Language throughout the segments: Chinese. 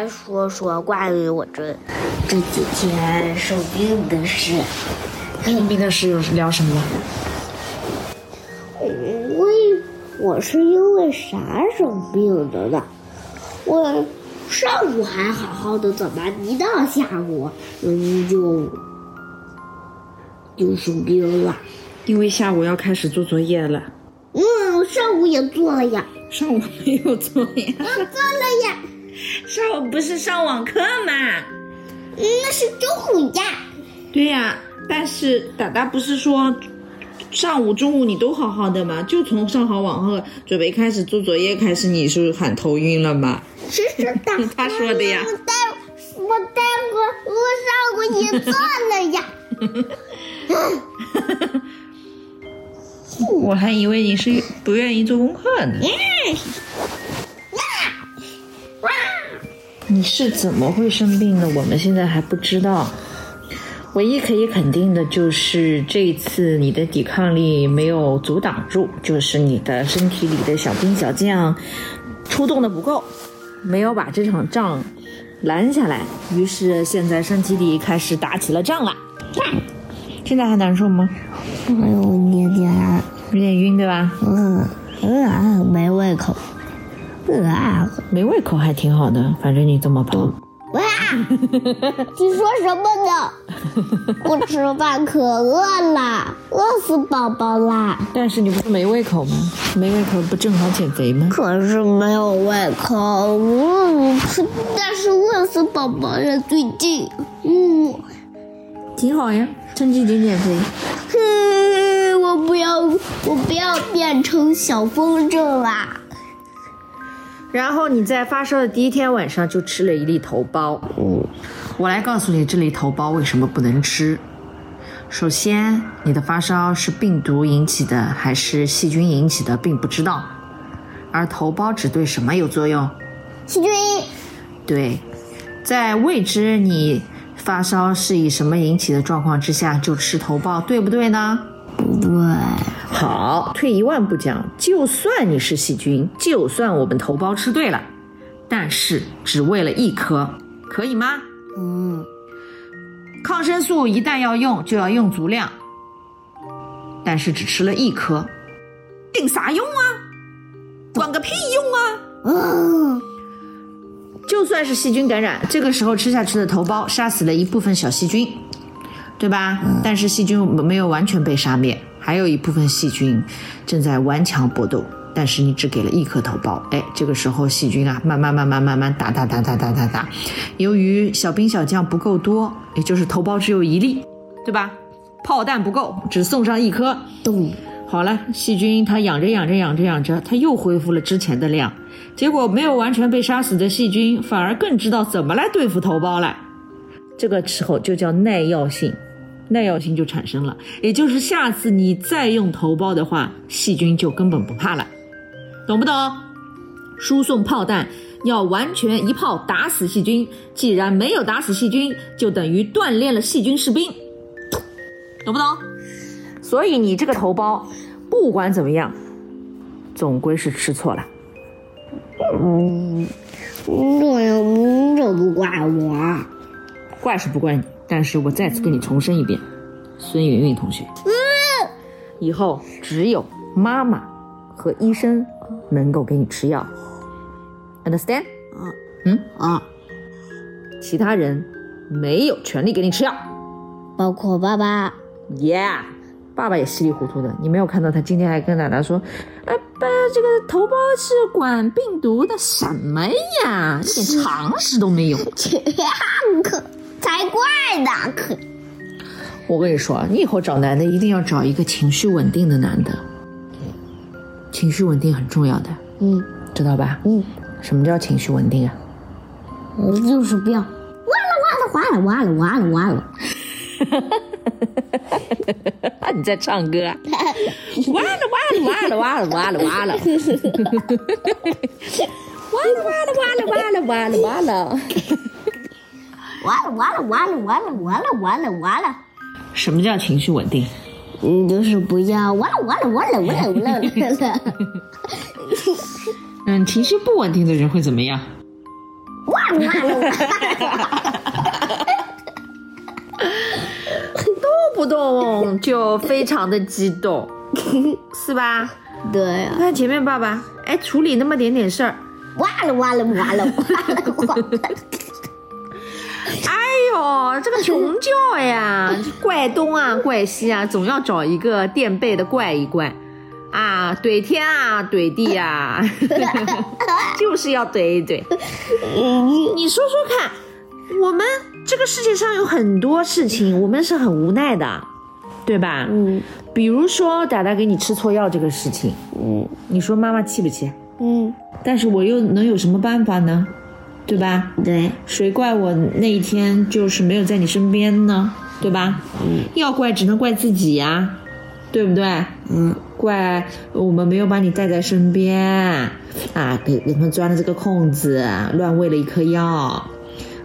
来说说关于我这这几天生病的事。生病的事又是聊什么？我我是因为啥生病的呢？我上午还好好的，怎么一到下午嗯就就生病了？因为下午要开始做作业了。嗯，上午也做了呀。上午没有作业。我做了呀。上午不是上网课吗？那是中午呀。对呀，但是达达不是说上午、中午你都好好的吗？就从上好网课准备开始做作业开始，你是不是喊头晕了吗？是的，他说的呀。我待我待会我上午也做了呀。我还以为你是不愿意做功课呢。你是怎么会生病的？我们现在还不知道。唯一可以肯定的就是这一次你的抵抗力没有阻挡住，就是你的身体里的小兵小将出动的不够，没有把这场仗拦下来。于是现在身体里开始打起了仗了。现在还难受吗？哎呦，点点，有点晕对吧？嗯嗯，没胃口。啊，没胃口还挺好的，反正你这么胖。哇，你说什么呢？不吃饭可饿了，饿死宝宝啦！但是你不是没胃口吗？没胃口不正好减肥吗？可是没有胃口，嗯，但是饿死宝宝了。最近，嗯，挺好呀，趁机减减肥。哼，我不要，我不要变成小风筝啦。然后你在发烧的第一天晚上就吃了一粒头孢。嗯，我来告诉你这粒头孢为什么不能吃。首先，你的发烧是病毒引起的还是细菌引起的，并不知道。而头孢只对什么有作用？细菌。对，在未知你发烧是以什么引起的状况之下就吃头孢，对不对呢？不对。好，退一万步讲，就算你是细菌，就算我们头孢吃对了，但是只喂了一颗，可以吗？嗯。抗生素一旦要用，就要用足量，但是只吃了一颗，顶啥用啊？管个屁用啊！嗯。就算是细菌感染，这个时候吃下去的头孢杀死了一部分小细菌，对吧？但是细菌没有完全被杀灭。还有一部分细菌正在顽强搏斗，但是你只给了一颗头孢，哎，这个时候细菌啊，慢慢慢慢慢慢打打打打打打打，由于小兵小将不够多，也就是头孢只有一粒，对吧？炮弹不够，只送上一颗，咚，好了，细菌它养着养着养着养着，它又恢复了之前的量，结果没有完全被杀死的细菌，反而更知道怎么来对付头孢了，这个时候就叫耐药性。耐药性就产生了，也就是下次你再用头孢的话，细菌就根本不怕了，懂不懂？输送炮弹要完全一炮打死细菌，既然没有打死细菌，就等于锻炼了细菌士兵，懂不懂？所以你这个头孢，不管怎么样，总归是吃错了。嗯，这又这不怪我，怪是不怪你。但是我再次跟你重申一遍，孙云云同学，以后只有妈妈和医生能够给你吃药，understand？嗯，嗯？啊，其他人没有权利给你吃药，包括爸爸。Yeah，爸爸也稀里糊涂的，你没有看到他今天还跟奶奶说，哎，爸，这个头孢是管病毒的，什么呀，一点常识都没有。可。才怪呢！可，我跟你说，你以后找男的一定要找一个情绪稳定的男的，情绪稳定很重要的，嗯，知道吧？嗯，什么叫情绪稳定啊？我就是不要，完了完了完了完了完了，哈哈哈哈哈哈！你在唱歌？完了完了完了完了完了完了，完了完了完了完了完了完了。完了完了完了完了完了完了完了！什么叫情绪稳定？嗯，就是不要完了完了完了完了完了完了。嗯，情绪不稳定的人会怎么样？完了哇了哇了。动不动就非常的激动，是吧？对呀、看前面爸爸，哎，处理那么点点事儿，哇了哇了哇了哇了哇了。哎呦，这个穷叫呀，怪东啊怪西啊，总要找一个垫背的怪一怪。啊，怼天啊，怼地啊，就是要怼一怼。你说说看，我们这个世界上有很多事情，我们是很无奈的，对吧？嗯比如说达达给你吃错药这个事情，嗯你说妈妈气不气？嗯，但是我又能有什么办法呢？对吧？对，谁怪我那一天就是没有在你身边呢？对吧？嗯要怪只能怪自己呀、对不对？嗯怪我们没有把你带在身边啊，给给他们钻了这个空子，乱喂了一颗药。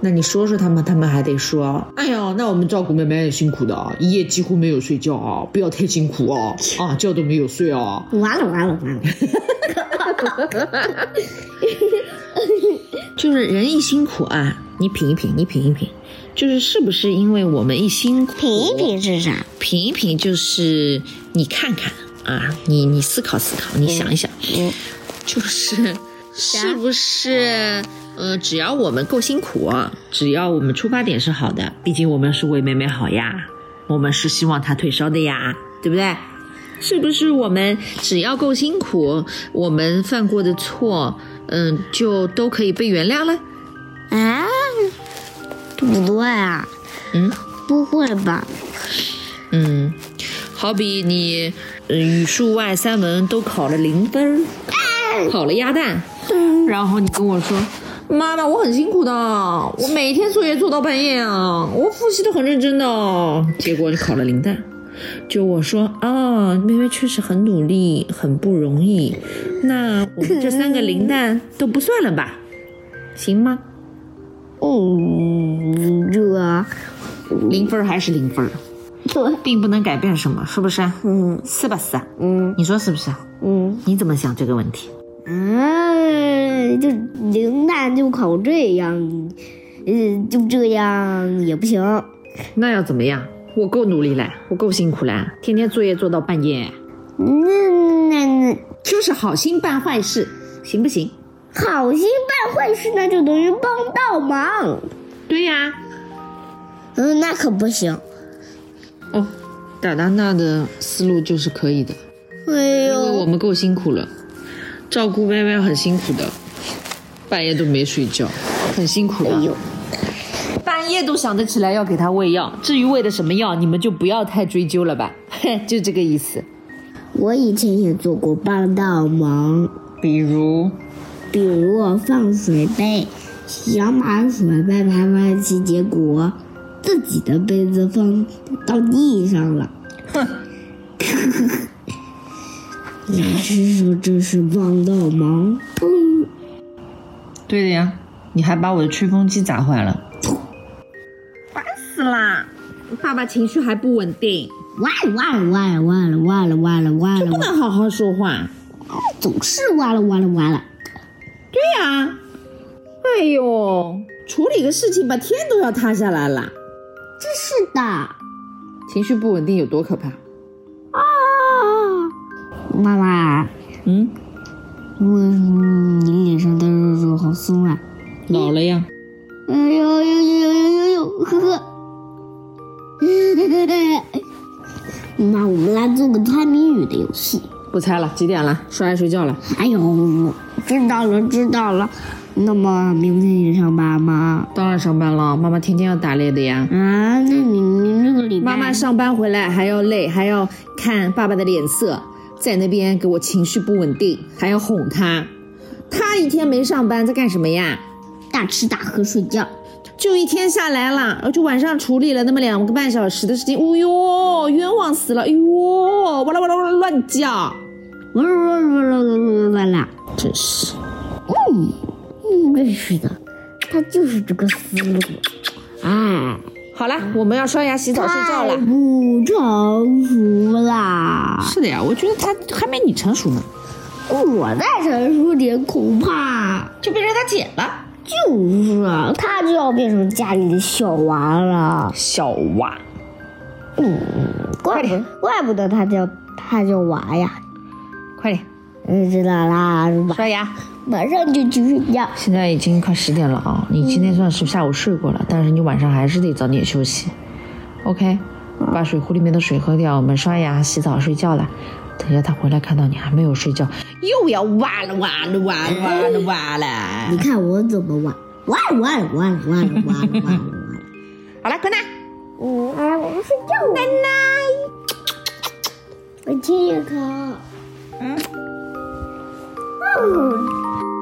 那你说说他们，他们还得说，哎呀，那我们照顾妹妹很辛苦的啊，一夜几乎没有睡觉啊，不要太辛苦哦，啊，觉都没有睡哦。完了完了完了。就是人一辛苦啊，你品一品，你品一品，就是是不是因为我们一辛苦，品一品是啥？品一品就是你看看啊，你你思考思考，你想一想，嗯就是是不是呃，只要我们够辛苦，只要我们出发点是好的，毕竟我们是为妹妹好呀，我们是希望她退烧的呀，对不对？是不是我们只要够辛苦，我们犯过的错，嗯，就都可以被原谅了？啊？不对啊，嗯不会吧？嗯，好比你，呃，语数外三文都考了零分儿，考了鸭蛋，然后你跟我说，妈妈，我很辛苦的，我每天作业做到半夜啊，我复习的很认真的，结果你考了零蛋。就我说啊，妹妹确实很努力，很不容易。那我们这三个零蛋都不算了吧？行吗？嗯，这零分儿还是零分并不能改变什么，是不是？嗯是吧？是啊，嗯你说是不是？嗯你怎么想这个问题？啊，就零蛋就考这样，嗯，就这样也不行。那要怎么样？我够努力了，我够辛苦了，天天作业做到半夜，那那那就是好心办坏事，行不行？好心办坏事，那就等于帮倒忙。对呀。嗯，那可不行。哦，达达娜的思路就是可以的，哎因为我，们够辛苦了，照顾妹妹很辛苦的，半夜都没睡觉，很辛苦的。哎呦，半夜都想得起来要给他喂药，至于喂的什么药，你们就不要太追究了吧，就这个意思。我以前也做过帮倒忙，比如，比如我放水杯，想把水杯排排齐，结果自己的杯子放到地上了。哼，老师说这是帮倒忙。嗯，对的呀，你还把我的吹风机砸坏了，啦！爸爸情绪还不稳定，哇了哇哇了哇了哇了哇了哇了，不能好好说话。总是哇了哇了哇了。对呀、哎呦，处理个事情把天都要塌下来了。真是的。情绪不稳定有多可怕？啊，妈妈，嗯，为什么你脸上的肉肉好松啊？老了呀。哎呦呦呦呦呦呦，呵呵。妈，我们来做个猜谜语的游戏。不猜了，几点了？刷牙睡觉了。哎呦，知道了知道了。那么明天你上班吗？当然上班了，妈妈天天要打猎的呀。啊，那你你这个礼拜妈妈上班回来还要累，还要看爸爸的脸色，在那边给我情绪不稳定，还要哄他。他一天没上班在干什么呀？大吃大喝睡觉。就一天下来了，呃就晚上处理了那么两个半小时的事情，哦哟，冤枉死了，哎呦，哇啦哇啦哇啦乱叫，哇啦哇啦哇啦哇啦。真是。嗯，嗯，真是的，他就是这个思路。哎，好了，我们要刷牙、洗澡、睡觉了。不成熟啦！是的呀，我觉得他还没你成熟呢，我再成熟点，恐怕就变成他姐了。就是啊，他就要变成家里的小娃了。小娃，嗯，怪不怪不得他叫他叫娃呀。快点嗯，知道啦，刷牙。马上就去睡觉。现在已经快十点了啊！你今天算是下午睡过了，但是你晚上还是得早点休息。OK，把水壶里面的水喝掉，我们刷牙、洗澡、睡觉了。等下他回来看到你还没有睡觉，又要哇了哇了哇了哇了哇了。你看我怎么挖，挖了挖了哇了哇了哇了挖了挖了。好了，滚蛋。嗯，啊，我们睡觉。奶奶，我亲一口。嗯。嗯。